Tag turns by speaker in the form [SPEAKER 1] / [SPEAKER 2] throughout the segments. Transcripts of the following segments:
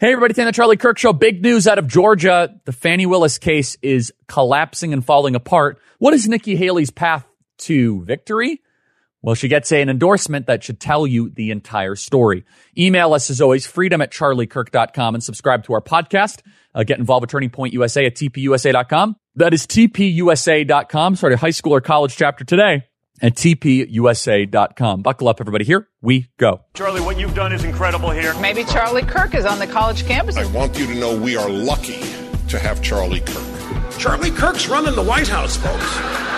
[SPEAKER 1] Hey, everybody, it's the Charlie Kirk Show. Big news out of Georgia. The Fani Willis case is collapsing and falling apart. What is Nikki Haley's path to victory? Well, she gets an endorsement that should tell you the entire story. Email us as always, freedom at charliekirk.com and subscribe to our podcast. Uh, get involved with Turning Point USA at tpusa.com. That is tpusa.com. A high school or college chapter today at tpusa.com. Buckle up, everybody. Here we go.
[SPEAKER 2] Charlie, what you've done is incredible here.
[SPEAKER 3] Maybe Charlie Kirk is on the college campus.
[SPEAKER 4] I want you to know we are lucky to have Charlie Kirk.
[SPEAKER 5] Charlie Kirk's running the White House, folks.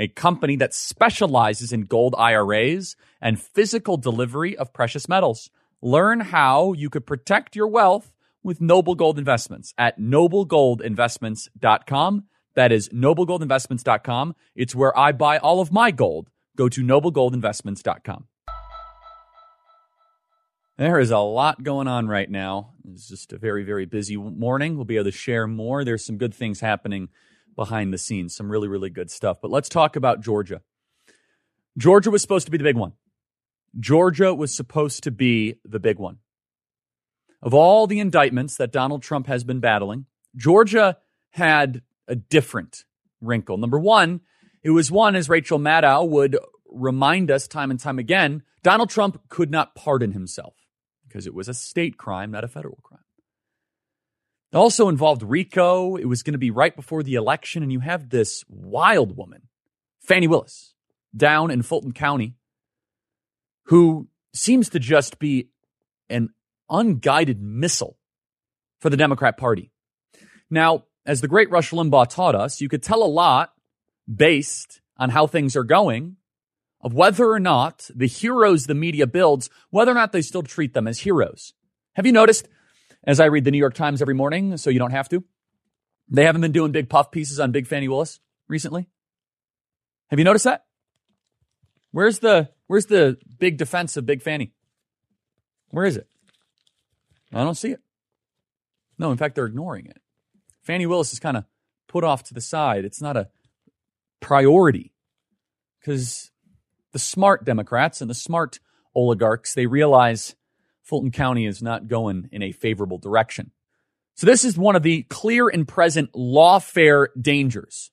[SPEAKER 1] a company that specializes in gold IRAs and physical delivery of precious metals. Learn how you could protect your wealth with Noble Gold Investments at noblegoldinvestments.com. That is noblegoldinvestments.com. It's where I buy all of my gold. Go to noblegoldinvestments.com. There is a lot going on right now. It's just a very, very busy morning. We'll be able to share more. There's some good things happening behind the scenes. Some really, really good stuff. But let's talk about Georgia. Georgia was supposed to be the big one. Georgia was supposed to be the big one. Of all the indictments that Donald Trump has been battling, Georgia had a different wrinkle. Number one, it was one, as Rachel Maddow would remind us time and time again, Donald Trump could not pardon himself because it was a state crime, not a federal crime. It also involved RICO. It was going to be right before the election. And you have this wild woman, Fani Willis, down in Fulton County, who seems to just be an unguided missile for the Democrat Party. Now, as the great Rush Limbaugh taught us, you could tell a lot based on how things are going of whether or not the heroes the media builds, whether or not they still treat them as heroes. Have you noticed as I read the New York Times every morning, so you don't have to. They haven't been doing big puff pieces on Big Fani Willis recently. Have you noticed that? Where's the where's the big defense of Big Fani? Where is it? I don't see it. No, in fact, they're ignoring it. Fani Willis is kind of put off to the side. It's not a priority because the smart Democrats and the smart oligarchs, they realize Fulton County is not going in a favorable direction. So this is one of the clear and present lawfare dangers.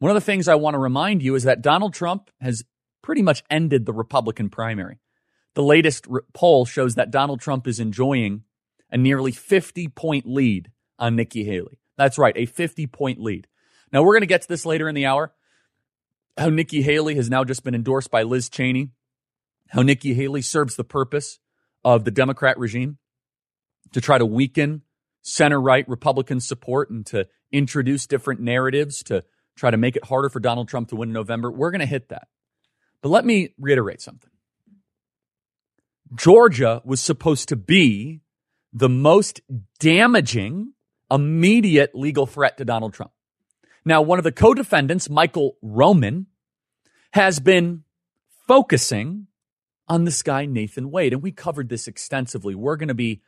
[SPEAKER 1] One of the things I want to remind you is that Donald Trump has pretty much ended the Republican primary. The latest poll shows that Donald Trump is enjoying a nearly 50 point lead on Nikki Haley. That's right, a 50 point lead. Now we're going to get to this later in the hour. How Nikki Haley has now just been endorsed by Liz Cheney. How Nikki Haley serves the purpose of the Democrat regime to try to weaken center right Republican support and to introduce different narratives to try to make it harder for Donald Trump to win in November. We're going to hit that. But let me reiterate something. Georgia was supposed to be the most damaging immediate legal threat to Donald Trump. Now, one of the co defendants, Michael Roman, has been focusing on this guy, Nathan Wade. And we covered this extensively. We're going to be,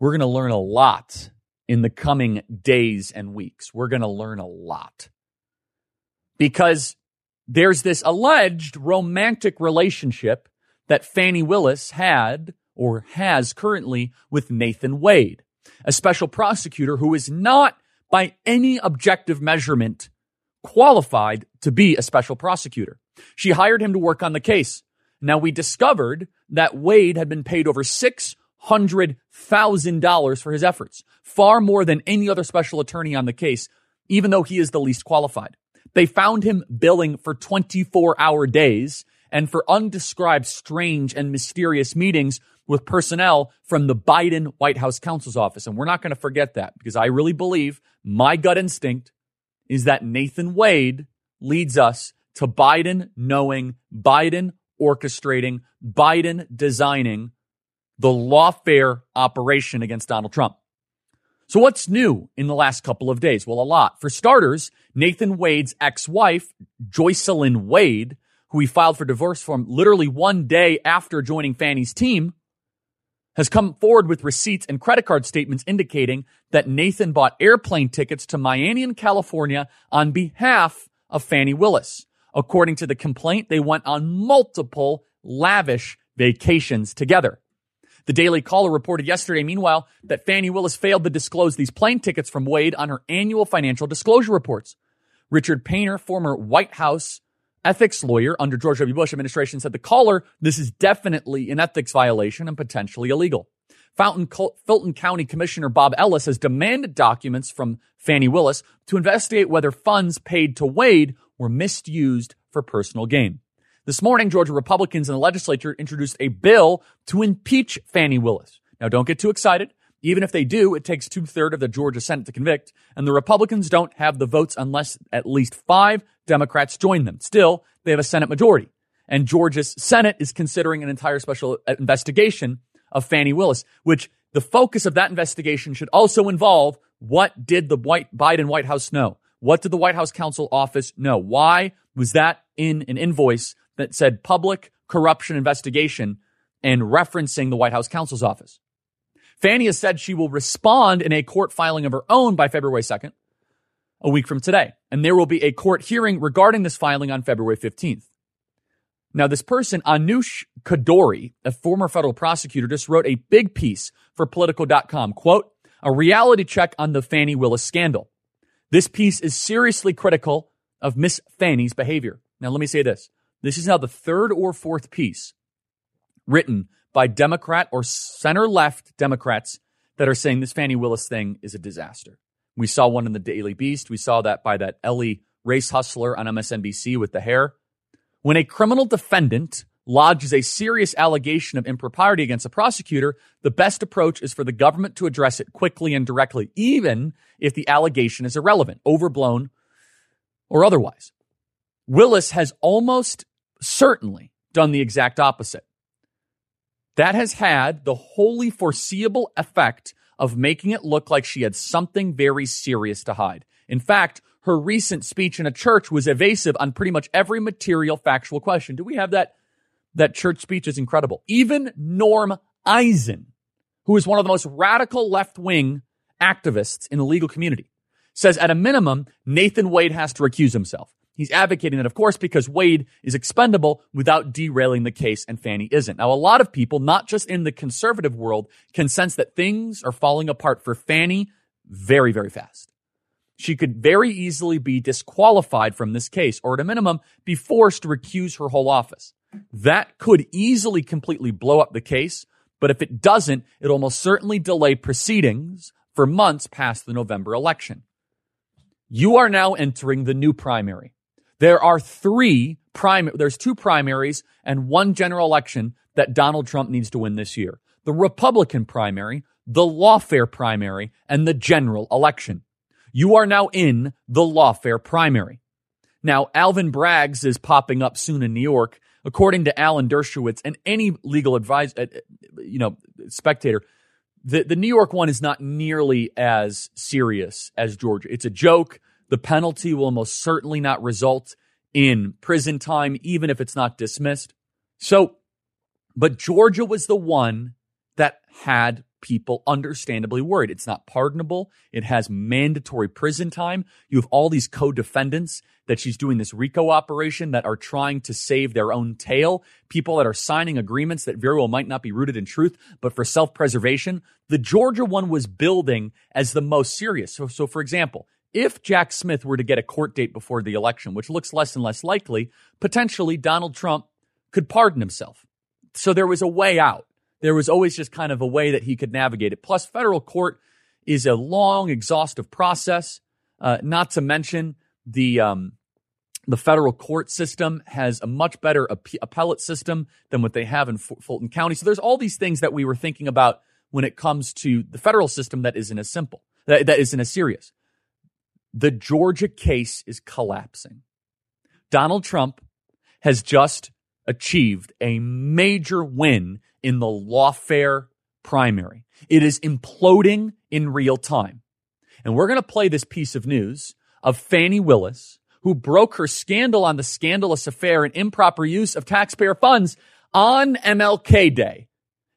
[SPEAKER 1] we're going to learn a lot in the coming days and weeks. We're going to learn a lot because there's this alleged romantic relationship that Fani Willis had or has currently with Nathan Wade, a special prosecutor who is not by any objective measurement qualified to be a special prosecutor. She hired him to work on the case. Now we discovered that Wade had been paid over $600,000 for his efforts, far more than any other special attorney on the case, even though he is the least qualified. They found him billing for 24 hour days and for undescribed strange and mysterious meetings with personnel from the Biden White House counsel's office. And we're not going to forget that because I really believe my gut instinct is that Nathan Wade leads us to Biden knowing Biden orchestrating, Biden designing the lawfare operation against Donald Trump. So, what's new in the last couple of days? Well, a lot. For starters, Nathan Wade's ex wife, Joycelyn Wade, who he filed for divorce from literally one day after joining Fani's team, has come forward with receipts and credit card statements indicating that Nathan bought airplane tickets to Miami and California on behalf of Fani Willis. According to the complaint, they went on multiple lavish vacations together. The Daily Caller reported yesterday, meanwhile, that Fani Willis failed to disclose these plane tickets from Wade on her annual financial disclosure reports. Richard Painter, former White House ethics lawyer under George W. Bush administration, said the caller, this is definitely an ethics violation and potentially illegal. Fountain, Fulton County Commissioner Bob Ellis has demanded documents from Fani Willis to investigate whether funds paid to Wade were misused for personal gain. This morning, Georgia Republicans in the legislature introduced a bill to impeach Fani Willis. Now, don't get too excited. Even if they do, it takes two thirds of the Georgia Senate to convict, and the Republicans don't have the votes unless at least five Democrats join them. Still, they have a Senate majority, and Georgia's Senate is considering an entire special uh, investigation of Fani Willis, which the focus of that investigation should also involve what did the White Biden White House know? What did the White House counsel office know? Why was that in an invoice that said public corruption investigation and referencing the White House counsel's office? Fani has said she will respond in a court filing of her own by February 2nd, a week from today. And there will be a court hearing regarding this filing on February 15th. Now, this person, Anush Kadori, a former federal prosecutor, just wrote a big piece for Politico.com. Quote, a reality check on the Fani Willis scandal. This piece is seriously critical of Miss Fani's behavior. Now, let me say this. This is now the third or fourth piece written by Democrat or center left Democrats that are saying this Fani Willis thing is a disaster. We saw one in the Daily Beast. We saw that by that Elie race hustler on MSNBC with the hair. When a criminal defendant lodges a serious allegation of impropriety against a prosecutor, the best approach is for the government to address it quickly and directly, even if the allegation is irrelevant, overblown, or otherwise. Willis has almost certainly done the exact opposite. That has had the wholly foreseeable effect of making it look like she had something very serious to hide. In fact, her recent speech in a church was evasive on pretty much every material factual question. Do we have that? That church speech is incredible. Even Norm Eisen, who is one of the most radical left wing activists in the legal community, says at a minimum, Nathan Wade has to recuse himself. He's advocating that, of course, because Wade is expendable without derailing the case and Fani isn't. Now, a lot of people, not just in the conservative world, can sense that things are falling apart for Fani very, very fast she could very easily be disqualified from this case, or at a minimum, be forced to recuse her whole office. That could easily completely blow up the case, but if it doesn't, it almost certainly delay proceedings for months past the November election. You are now entering the new primary. There are three prime, there's two primaries and one general election that Donald Trump needs to win this year. The Republican primary, the lawfare primary, and the general election. You are now in the lawfare primary. Now, Alvin Bragg's is popping up soon in New York. According to Alan Dershowitz and any legal advice, uh, you know, spectator, the, the New York one is not nearly as serious as Georgia. It's a joke. The penalty will most certainly not result in prison time, even if it's not dismissed. So, but Georgia was the one that had people understandably worried. It's not pardonable. It has mandatory prison time. You have all these co-defendants that she's doing this RICO operation that are trying to save their own tail. People that are signing agreements that very well might not be rooted in truth, but for self-preservation. The Georgia one was building as the most serious. So, so for example, if Jack Smith were to get a court date before the election, which looks less and less likely, potentially Donald Trump could pardon himself. So there was a way out there was always just kind of a way that he could navigate it. Plus, federal court is a long, exhaustive process. Uh, not to mention the um, the federal court system has a much better appe- appellate system than what they have in F- Fulton County. So there's all these things that we were thinking about when it comes to the federal system that isn't as simple, that, that isn't as serious. The Georgia case is collapsing. Donald Trump has just achieved a major win in the lawfare primary. It is imploding in real time. And we're going to play this piece of news of Fani Willis, who broke her scandal on the scandalous affair and improper use of taxpayer funds on MLK Day.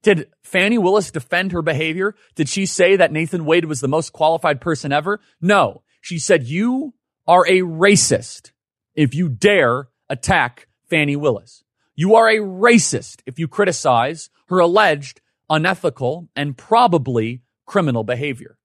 [SPEAKER 1] Did Fani Willis defend her behavior? Did she say that Nathan Wade was the most qualified person ever? No. She said, you are a racist if you dare attack Fani Willis. You are a racist if you criticize her alleged unethical and probably criminal behavior.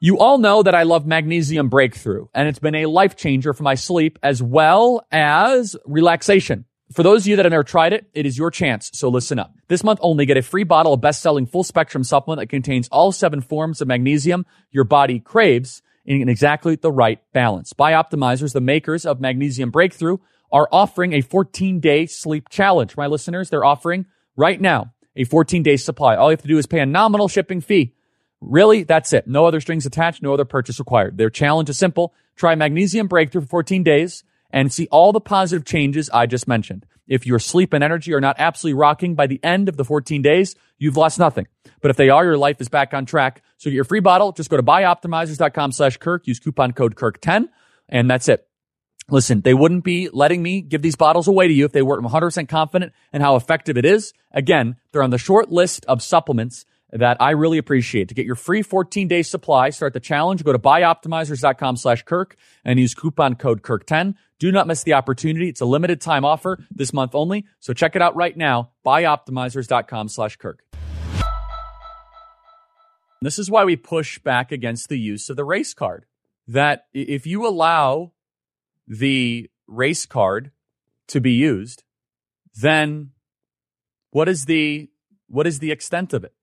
[SPEAKER 1] You all know that I love magnesium breakthrough and it's been a life changer for my sleep as well as relaxation. For those of you that have never tried it, it is your chance. So listen up. This month only get a free bottle of best-selling full spectrum supplement that contains all seven forms of magnesium your body craves in exactly the right balance. Bioptimizers, the makers of magnesium breakthrough, are offering a 14 day sleep challenge. My listeners, they're offering right now a 14 day supply. All you have to do is pay a nominal shipping fee. Really, that's it. No other strings attached, no other purchase required. Their challenge is simple. Try magnesium breakthrough for 14 days and see all the positive changes I just mentioned. If your sleep and energy are not absolutely rocking by the end of the 14 days, you've lost nothing. But if they are, your life is back on track. So get your free bottle. Just go to bioptimizers.com slash Kirk. Use coupon code Kirk10 and that's it. Listen, they wouldn't be letting me give these bottles away to you if they weren't 100% confident in how effective it is. Again, they're on the short list of supplements that I really appreciate. To get your free 14 day supply, start the challenge, go to bioptimizers.com slash Kirk and use coupon code Kirk10. Do not miss the opportunity. It's a limited time offer this month only. So check it out right now, bioptimizers.com slash Kirk. This is why we push back against the use of the race card. That if you allow the race card to be used, then what is the what is the extent of it?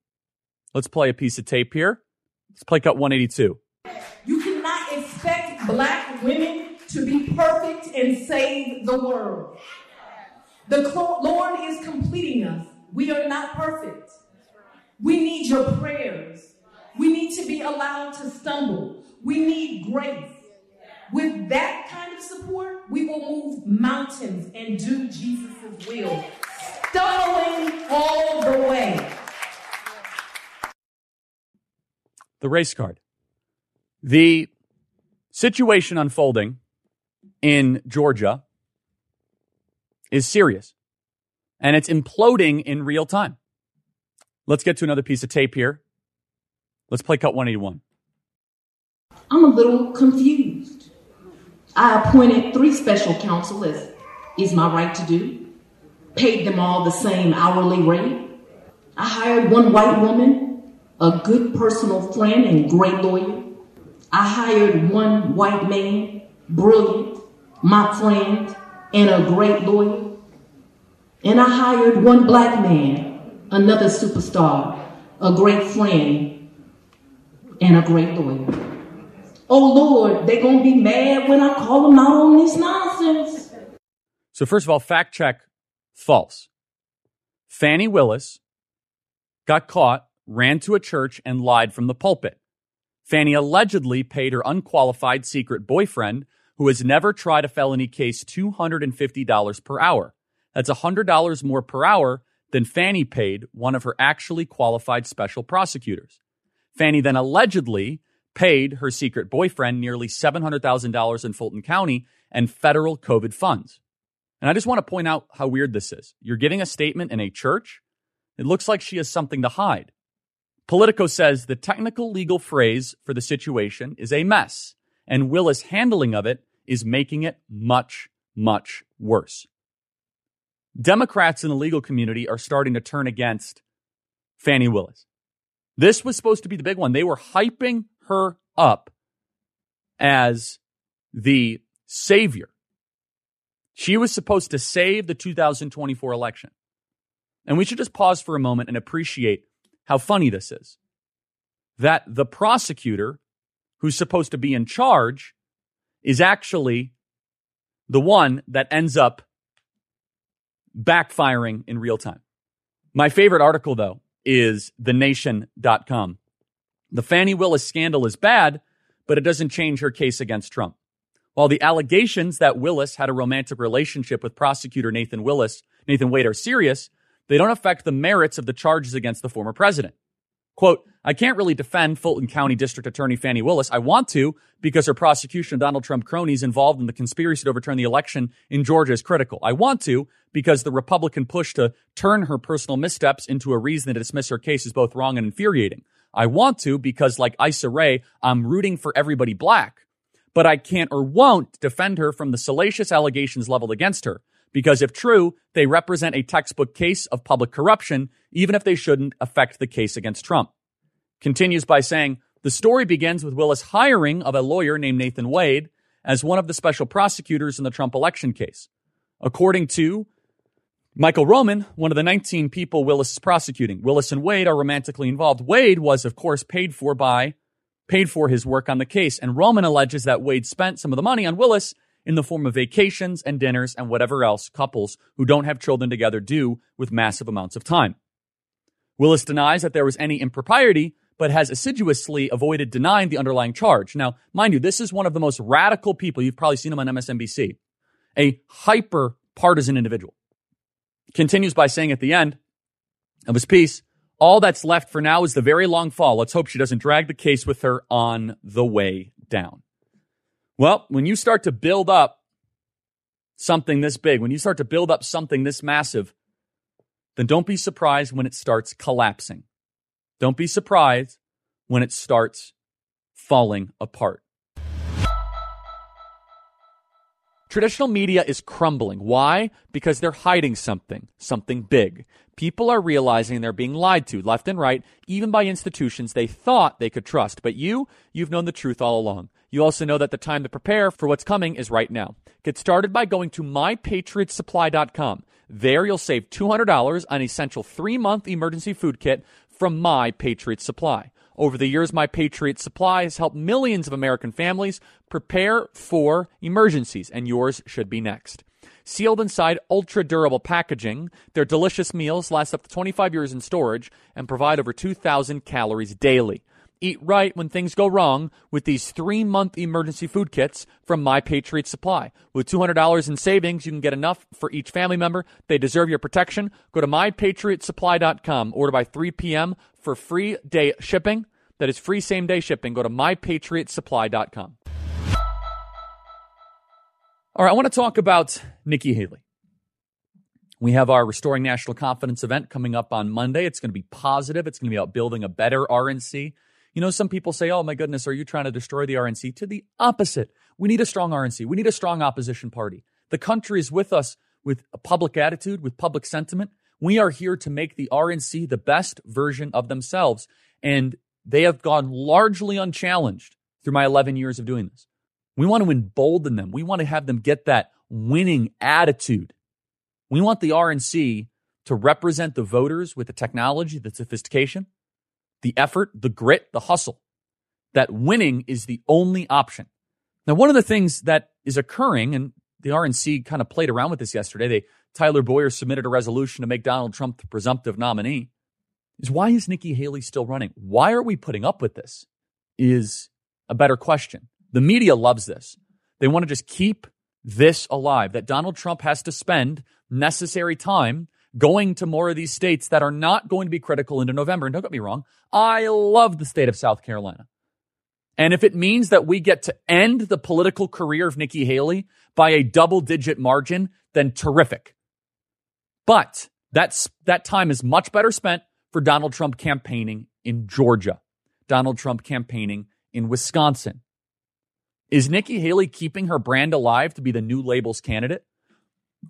[SPEAKER 1] Let's play a piece of tape here. Let's play cut 182.
[SPEAKER 6] You cannot expect black women to be perfect and save the world. The Lord is completing us. We are not perfect. We need your prayers. We need to be allowed to stumble. We need grace. With that kind of support, we will move mountains and do Jesus' will, stumbling all the way.
[SPEAKER 1] The race card. The situation unfolding in Georgia is serious and it's imploding in real time. Let's get to another piece of tape here. Let's play cut 181.
[SPEAKER 7] I'm a little confused. I appointed three special counsel as is my right to do, paid them all the same hourly rate. I hired one white woman, a good personal friend and great lawyer. I hired one white man, brilliant, my friend, and a great lawyer. And I hired one black man, another superstar, a great friend, and a great lawyer. Oh Lord, they're going to be mad when I call them out on this nonsense.
[SPEAKER 1] So, first of all, fact check false. Fani Willis got caught, ran to a church, and lied from the pulpit. Fani allegedly paid her unqualified secret boyfriend, who has never tried a felony case, $250 per hour. That's $100 more per hour than Fani paid one of her actually qualified special prosecutors. Fani then allegedly paid her secret boyfriend nearly $700,000 in Fulton County and federal COVID funds. And I just want to point out how weird this is. You're giving a statement in a church. It looks like she has something to hide. Politico says the technical legal phrase for the situation is a mess, and Willis' handling of it is making it much, much worse. Democrats in the legal community are starting to turn against Fani Willis. This was supposed to be the big one. They were hyping her up as the savior. She was supposed to save the 2024 election. And we should just pause for a moment and appreciate how funny this is. That the prosecutor who's supposed to be in charge is actually the one that ends up backfiring in real time. My favorite article, though, is thenation.com. The Fani Willis scandal is bad, but it doesn't change her case against Trump. While the allegations that Willis had a romantic relationship with prosecutor Nathan Willis, Nathan Wade are serious, they don't affect the merits of the charges against the former president. Quote, I can't really defend Fulton County District Attorney Fani Willis. I want to because her prosecution of Donald Trump cronies involved in the conspiracy to overturn the election in Georgia is critical. I want to because the Republican push to turn her personal missteps into a reason to dismiss her case is both wrong and infuriating. I want to because, like Issa Rae, I'm rooting for everybody black, but I can't or won't defend her from the salacious allegations leveled against her because if true, they represent a textbook case of public corruption, even if they shouldn't affect the case against Trump. Continues by saying, the story begins with Willis hiring of a lawyer named Nathan Wade as one of the special prosecutors in the Trump election case. According to Michael Roman, one of the 19 people Willis is prosecuting, Willis and Wade are romantically involved. Wade was, of course, paid for by, paid for his work on the case. And Roman alleges that Wade spent some of the money on Willis in the form of vacations and dinners and whatever else couples who don't have children together do with massive amounts of time. Willis denies that there was any impropriety, but has assiduously avoided denying the underlying charge. Now, mind you, this is one of the most radical people. You've probably seen him on MSNBC, a hyper partisan individual. Continues by saying at the end of his piece, all that's left for now is the very long fall. Let's hope she doesn't drag the case with her on the way down. Well, when you start to build up something this big, when you start to build up something this massive, then don't be surprised when it starts collapsing. Don't be surprised when it starts falling apart. Traditional media is crumbling. Why? Because they're hiding something, something big. People are realizing they're being lied to left and right, even by institutions they thought they could trust. But you, you've known the truth all along. You also know that the time to prepare for what's coming is right now. Get started by going to mypatriotsupply.com. There you'll save $200 on essential three month emergency food kit from My Patriot Supply. Over the years, My Patriot Supply has helped millions of American families prepare for emergencies, and yours should be next. Sealed inside ultra durable packaging, their delicious meals last up to 25 years in storage and provide over 2,000 calories daily. Eat right when things go wrong with these three month emergency food kits from My Patriot Supply. With $200 in savings, you can get enough for each family member. They deserve your protection. Go to mypatriotsupply.com. Order by 3 p.m. for free day shipping. That is free same day shipping. Go to mypatriotsupply.com. All right, I want to talk about Nikki Haley. We have our Restoring National Confidence event coming up on Monday. It's going to be positive. It's going to be about building a better RNC. You know, some people say, oh my goodness, are you trying to destroy the RNC? To the opposite. We need a strong RNC. We need a strong opposition party. The country is with us with a public attitude, with public sentiment. We are here to make the RNC the best version of themselves. And they have gone largely unchallenged through my 11 years of doing this. We want to embolden them. We want to have them get that winning attitude. We want the RNC to represent the voters with the technology, the sophistication, the effort, the grit, the hustle, that winning is the only option. Now, one of the things that is occurring, and the RNC kind of played around with this yesterday, they Tyler Boyer submitted a resolution to make Donald Trump the presumptive nominee, is why is Nikki Haley still running? Why are we putting up with this? Is a better question. The media loves this. They want to just keep this alive, that Donald Trump has to spend necessary time going to more of these states that are not going to be critical into November. And don't get me wrong, I love the state of South Carolina. And if it means that we get to end the political career of Nikki Haley by a double digit margin, then terrific. But that's, that time is much better spent for Donald Trump campaigning in Georgia, Donald Trump campaigning in Wisconsin. Is Nikki Haley keeping her brand alive to be the new labels candidate?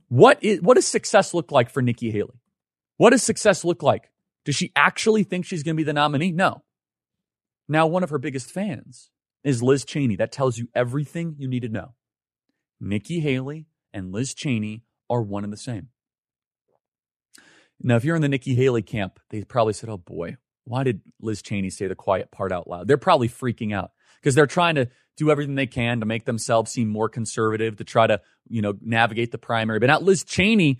[SPEAKER 1] What is what does success look like for Nikki Haley? What does success look like? Does she actually think she's going to be the nominee? No. Now, one of her biggest fans is Liz Cheney. That tells you everything you need to know. Nikki Haley and Liz Cheney are one and the same. Now, if you're in the Nikki Haley camp, they probably said, oh boy, why did Liz Cheney say the quiet part out loud? They're probably freaking out because they're trying to do everything they can to make themselves seem more conservative, to try to, you know, navigate the primary. But now Liz Cheney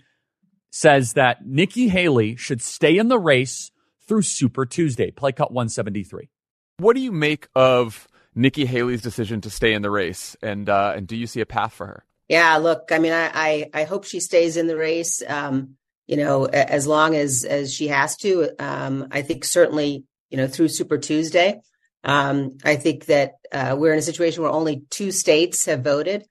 [SPEAKER 1] says that Nikki Haley should stay in the race through Super Tuesday, play cut 173.
[SPEAKER 8] What do you make of Nikki Haley's decision to stay in the race, and uh, and do you see a path for her?
[SPEAKER 9] Yeah, look, I mean, I I, I hope she stays in the race. Um, you know, as long as as she has to. Um, I think certainly you know, through Super Tuesday. Um, I think that uh, we're in a situation where only two states have voted,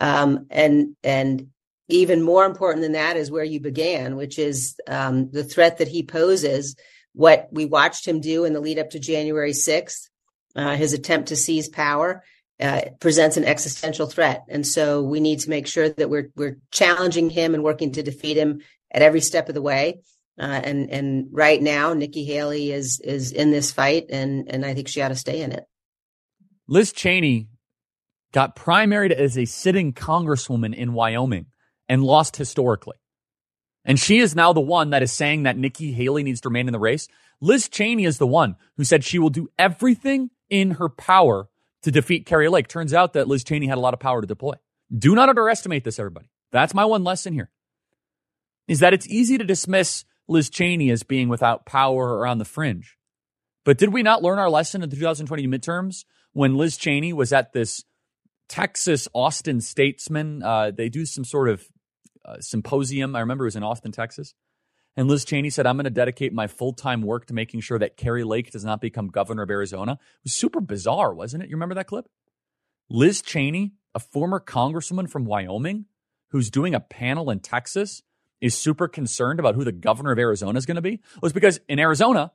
[SPEAKER 9] um, and and even more important than that is where you began, which is um, the threat that he poses. What we watched him do in the lead up to January sixth, uh, his attempt to seize power, uh, presents an existential threat, and so we need to make sure that we're we're challenging him and working to defeat him at every step of the way. Uh, and and right now, Nikki Haley is is in this fight, and and I think she ought to stay in it.
[SPEAKER 1] Liz Cheney got primaried as a sitting congresswoman in Wyoming and lost historically. And she is now the one that is saying that Nikki Haley needs to remain in the race. Liz Cheney is the one who said she will do everything in her power to defeat Kari Lake. Turns out that Liz Cheney had a lot of power to deploy. Do not underestimate this, everybody. That's my one lesson here. Is that it's easy to dismiss Liz Cheney as being without power or on the fringe. But did we not learn our lesson in the 2020 midterms when Liz Cheney was at this Texas Austin Statesman? Uh, they do some sort of uh, symposium. I remember it was in Austin, Texas. And Liz Cheney said, I'm going to dedicate my full time work to making sure that Kari Lake does not become governor of Arizona. It was super bizarre, wasn't it? You remember that clip? Liz Cheney, a former congresswoman from Wyoming, who's doing a panel in Texas is super concerned about who the governor of Arizona is going to be was because in Arizona,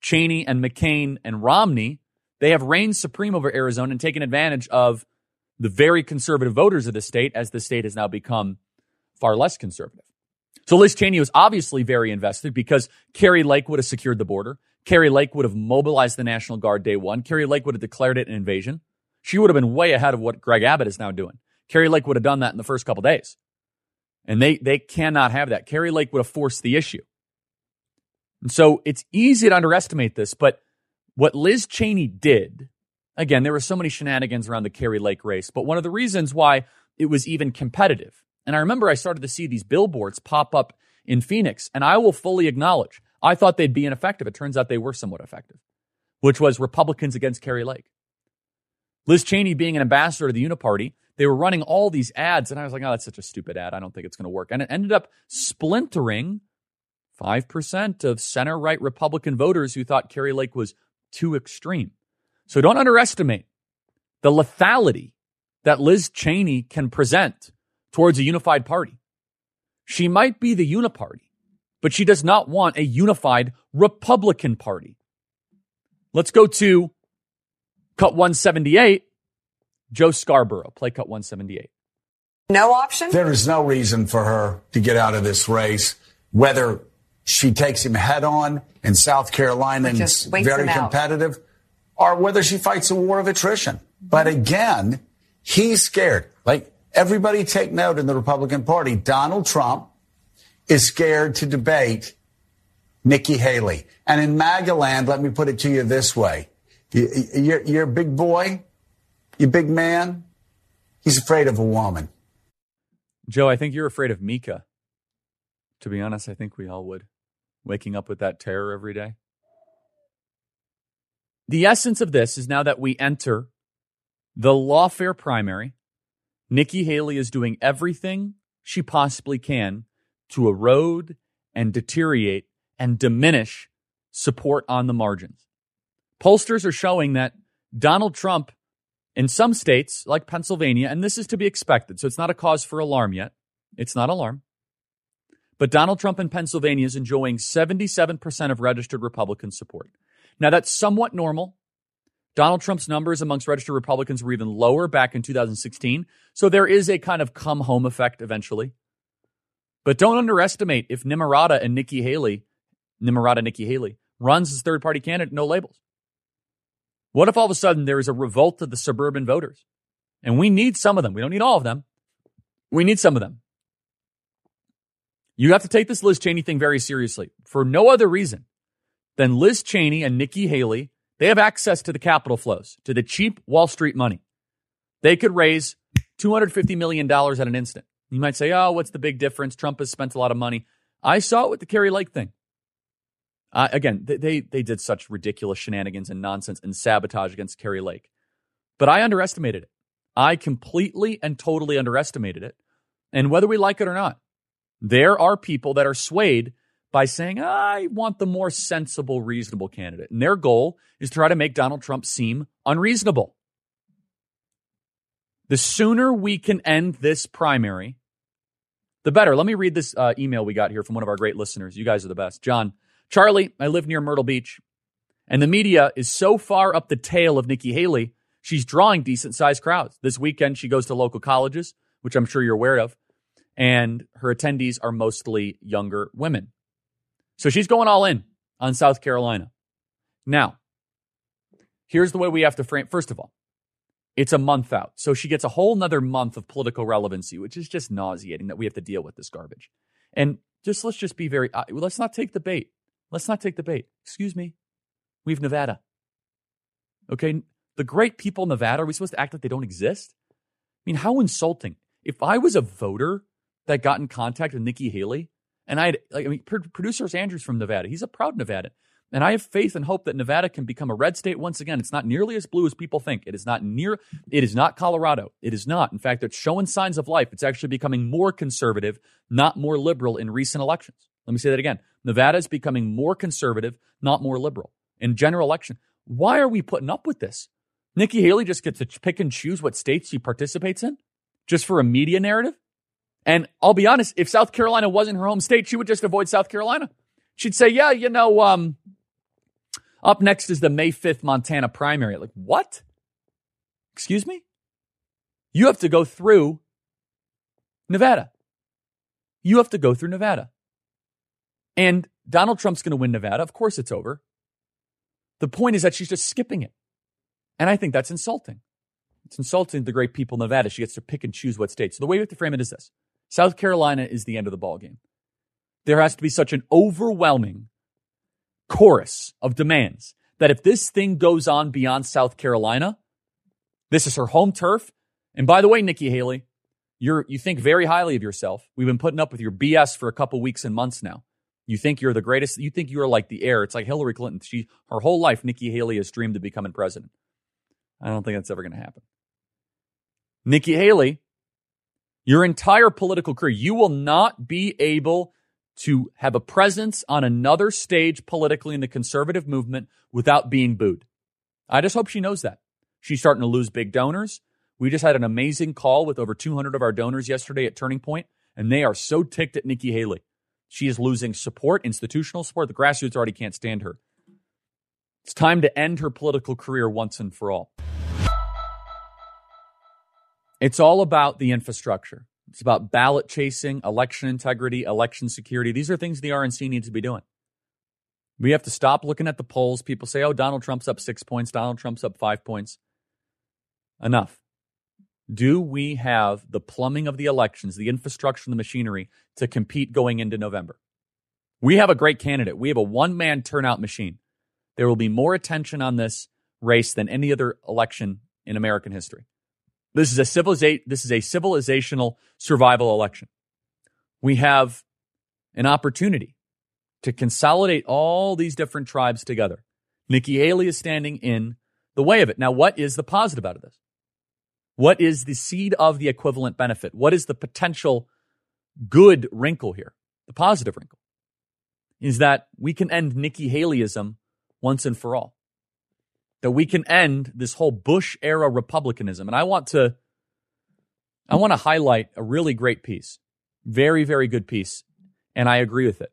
[SPEAKER 1] Cheney and McCain and Romney, they have reigned supreme over Arizona and taken advantage of the very conservative voters of the state as the state has now become far less conservative. So Liz Cheney was obviously very invested because Kari Lake would have secured the border. Kari Lake would have mobilized the National Guard day one. Kari Lake would have declared it an invasion. She would have been way ahead of what Greg Abbott is now doing. Kari Lake would have done that in the first couple days. And they, they cannot have that. Kari Lake would have forced the issue. And so it's easy to underestimate this, but what Liz Cheney did, again, there were so many shenanigans around the Kari Lake race, but one of the reasons why it was even competitive. And I remember I started to see these billboards pop up in Phoenix, and I will fully acknowledge I thought they'd be ineffective. It turns out they were somewhat effective, which was Republicans against Kari Lake. Liz Cheney being an ambassador to the Uniparty, they were running all these ads, and I was like, oh, that's such a stupid ad. I don't think it's going to work. And it ended up splintering 5% of center right Republican voters who thought Kari Lake was too extreme. So don't underestimate the lethality that Liz Cheney can present towards a unified party. She might be the uniparty, but she does not want a unified Republican Party. Let's go to cut 178 Joe Scarborough, play cut 178.
[SPEAKER 10] No option?
[SPEAKER 11] There is no reason for her to get out of this race, whether she takes him head on in South Carolina and it's very competitive, out. or whether she fights a war of attrition. But mm-hmm. again, he's scared. Like everybody take note in the Republican Party, Donald Trump is scared to debate Nikki Haley. And in MAGA land, let me put it to you this way. You're, you're a big boy. You big man, he's afraid of a woman.
[SPEAKER 1] Joe, I think you're afraid of Mika. To be honest, I think we all would. Waking up with that terror every day. The essence of this is now that we enter the lawfare primary, Nikki Haley is doing everything she possibly can to erode and deteriorate and diminish support on the margins. Pollsters are showing that Donald Trump in some states, like Pennsylvania, and this is to be expected, so it's not a cause for alarm yet. It's not alarm. But Donald Trump in Pennsylvania is enjoying 77% of registered Republican support. Now, that's somewhat normal. Donald Trump's numbers amongst registered Republicans were even lower back in 2016. So there is a kind of come home effect eventually. But don't underestimate if Nimrata and Nikki Haley, Nimrata Nikki Haley, runs as third party candidate, no labels. What if all of a sudden there is a revolt of the suburban voters? And we need some of them. We don't need all of them. We need some of them. You have to take this Liz Cheney thing very seriously for no other reason than Liz Cheney and Nikki Haley. They have access to the capital flows, to the cheap Wall Street money. They could raise $250 million at an instant. You might say, oh, what's the big difference? Trump has spent a lot of money. I saw it with the Kari Lake thing. Uh, again, they, they, they did such ridiculous shenanigans and nonsense and sabotage against Kari Lake, but I underestimated it. I completely and totally underestimated it. And whether we like it or not, there are people that are swayed by saying, I want the more sensible, reasonable candidate. And their goal is to try to make Donald Trump seem unreasonable. The sooner we can end this primary, the better. Let me read this uh, email we got here from one of our great listeners. You guys are the best. John, Charlie, I live near Myrtle Beach, and the media is so far up the tail of Nikki Haley, she's drawing decent sized crowds. This weekend, she goes to local colleges, which I'm sure you're aware of, and her attendees are mostly younger women. So she's going all in on South Carolina. Now, here's the way we have to frame. First of all, it's a month out. So she gets a whole nother month of political relevancy, which is just nauseating that we have to deal with this garbage. And just let's just be very, uh, let's not take the bait. Let's not take the bait. Excuse me. We have Nevada. Okay. The great people in Nevada, are we supposed to act like they don't exist? I mean, how insulting. If I was a voter that got in contact with Nikki Haley and I had, like, I mean, producers Andrews from Nevada, he's a proud Nevadan. And I have faith and hope that Nevada can become a red state once again. It's not nearly as blue as people think. It is not near, it is not Colorado. It is not. In fact, it's showing signs of life. It's actually becoming more conservative, not more liberal in recent elections. Let me say that again. Nevada is becoming more conservative, not more liberal in general election. Why are we putting up with this? Nikki Haley just gets to pick and choose what states she participates in just for a media narrative. And I'll be honest, if South Carolina wasn't her home state, she would just avoid South Carolina. She'd say, yeah, you know, um, up next is the May 5th Montana primary. Like, what? Excuse me? You have to go through Nevada. You have to go through Nevada. And Donald Trump's going to win Nevada. Of course, it's over. The point is that she's just skipping it. And I think that's insulting. It's insulting to the great people in Nevada. She gets to pick and choose what state. So the way we have to frame it is this South Carolina is the end of the ballgame. There has to be such an overwhelming chorus of demands that if this thing goes on beyond South Carolina, this is her home turf. And by the way, Nikki Haley, you're, you think very highly of yourself. We've been putting up with your BS for a couple weeks and months now. You think you're the greatest. You think you're like the heir. It's like Hillary Clinton. She, her whole life, Nikki Haley has dreamed of becoming president. I don't think that's ever going to happen. Nikki Haley, your entire political career, you will not be able to have a presence on another stage politically in the conservative movement without being booed. I just hope she knows that. She's starting to lose big donors. We just had an amazing call with over 200 of our donors yesterday at Turning Point, and they are so ticked at Nikki Haley. She is losing support, institutional support. The grassroots already can't stand her. It's time to end her political career once and for all. It's all about the infrastructure. It's about ballot chasing, election integrity, election security. These are things the RNC needs to be doing. We have to stop looking at the polls. People say, oh, Donald Trump's up six points, Donald Trump's up five points. Enough. Do we have the plumbing of the elections, the infrastructure, and the machinery to compete going into November? We have a great candidate. We have a one man turnout machine. There will be more attention on this race than any other election in American history. This is a civiliza- this is a civilizational survival election. We have an opportunity to consolidate all these different tribes together. Nikki Haley is standing in the way of it. Now, what is the positive out of this? What is the seed of the equivalent benefit? What is the potential good wrinkle here? The positive wrinkle is that we can end Nikki Haleyism once and for all that we can end this whole Bush era republicanism. And I want to I want to highlight a really great piece. Very, very good piece. And I agree with it.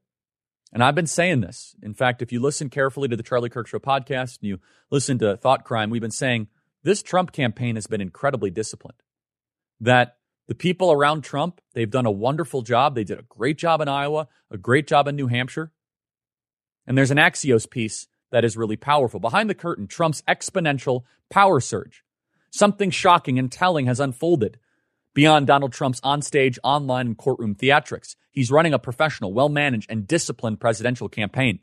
[SPEAKER 1] And I've been saying this. In fact, if you listen carefully to the Charlie Kirk Show podcast and you listen to Thought Crime, we've been saying this Trump campaign has been incredibly disciplined. That the people around Trump, they've done a wonderful job. They did a great job in Iowa, a great job in New Hampshire. And there's an Axios piece that is really powerful. Behind the curtain, Trump's exponential power surge. Something shocking and telling has unfolded beyond Donald Trump's onstage, online, and courtroom theatrics. He's running a professional, well managed, and disciplined presidential campaign.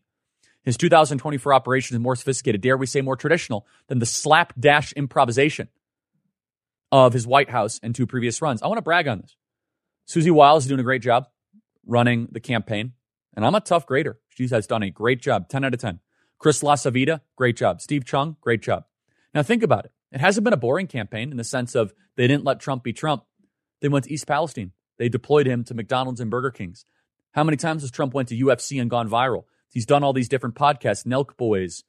[SPEAKER 1] His 2024 operation is more sophisticated, dare we say more traditional, than the slapdash improvisation of his White House and two previous runs. I want to brag on this. Susie Wiles is doing a great job running the campaign, and I'm a tough grader. She has done a great job, 10 out of 10. Chris LaCivita, great job. Steve Cheung, great job. Now think about it. It hasn't been a boring campaign in the sense of they didn't let Trump be Trump. They went to East Palestine. They deployed him to McDonald's and Burger Kings. How many times has Trump went to UFC and gone viral? He's done all these different podcasts, Nelk Boys,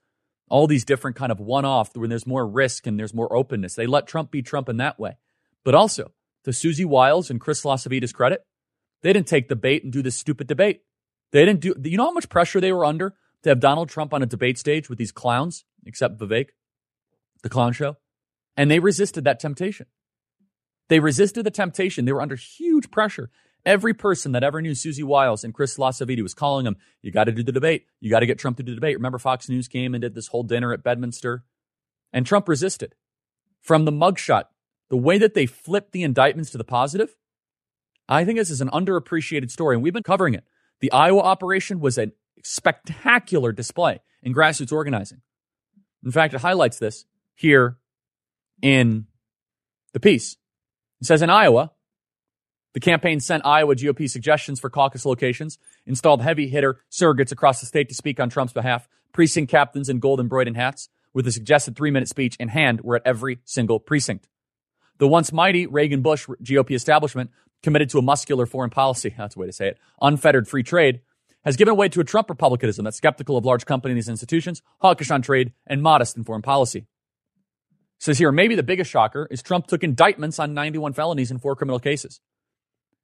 [SPEAKER 1] all these different kind of one-off when there's more risk and there's more openness. They let Trump be Trump in that way. But also, to Susie Wiles and Chris LaCivita's credit, they didn't take the bait and do this stupid debate. They didn't do, you know how much pressure they were under to have Donald Trump on a debate stage with these clowns, except Vivek, the clown show? And they resisted that temptation. They resisted the temptation. They were under huge pressure. Every person that ever knew Susie Wiles and Chris LaCivita was calling them, you got to do the debate. You got to get Trump to do the debate. Remember, Fox News came and did this whole dinner at Bedminster? And Trump resisted. From the mugshot, the way that they flipped the indictments to the positive, I think this is an underappreciated story, and we've been covering it. The Iowa operation was a spectacular display in grassroots organizing. In fact, it highlights this here in the piece. It says in Iowa, the campaign sent Iowa GOP suggestions for caucus locations, installed heavy hitter surrogates across the state to speak on Trump's behalf, precinct captains in gold embroidered hats with a suggested three minute speech in hand were at every single precinct. The once mighty Reagan Bush GOP establishment, committed to a muscular foreign policy, that's the way to say it, unfettered free trade, has given way to a Trump republicanism that's skeptical of large companies and institutions, hawkish on trade, and modest in foreign policy. Says here, maybe the biggest shocker is Trump took indictments on 91 felonies in four criminal cases.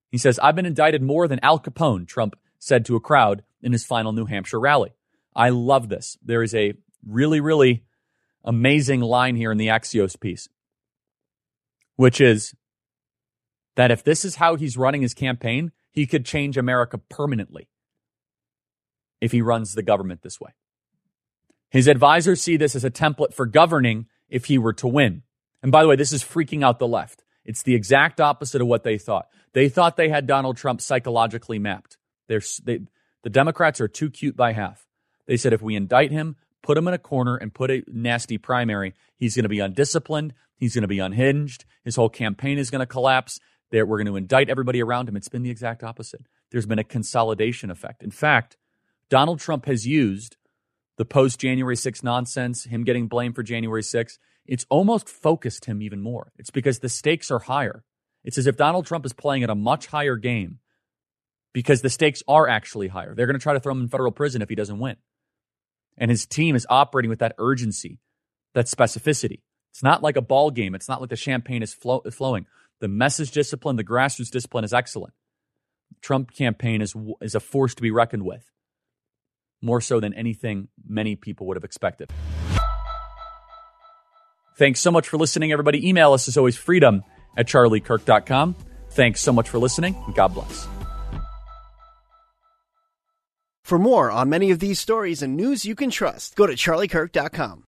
[SPEAKER 1] He says, I've been indicted more than Al Capone, Trump said to a crowd in his final New Hampshire rally. I love this. There is a really, really amazing line here in the Axios piece, which is that if this is how he's running his campaign, he could change America permanently if he runs the government this way. His advisors see this as a template for governing if he were to win. And by the way, this is freaking out the left. It's the exact opposite of what they thought. They thought they had Donald Trump psychologically mapped. They're, they, the Democrats are too cute by half. They said if we indict him, put him in a corner, and put a nasty primary, he's going to be undisciplined. He's going to be unhinged. His whole campaign is going to collapse. They're, we're going to indict everybody around him. It's been the exact opposite. There's been a consolidation effect. In fact, Donald Trump has used the post January 6 nonsense, him getting blamed for January 6, it's almost focused him even more. It's because the stakes are higher. It's as if Donald Trump is playing at a much higher game because the stakes are actually higher. They're going to try to throw him in federal prison if he doesn't win. And his team is operating with that urgency, that specificity. It's not like a ball game. It's not like the champagne is flow- flowing. The message discipline, the grassroots discipline is excellent. Trump campaign is, is a force to be reckoned with, more so than anything many people would have expected. Thanks so much for listening, everybody. Email us as always, freedom at charliekirk.com. Thanks so much for listening, and God bless.
[SPEAKER 10] For more on many of these stories and news you can trust, go to charliekirk.com.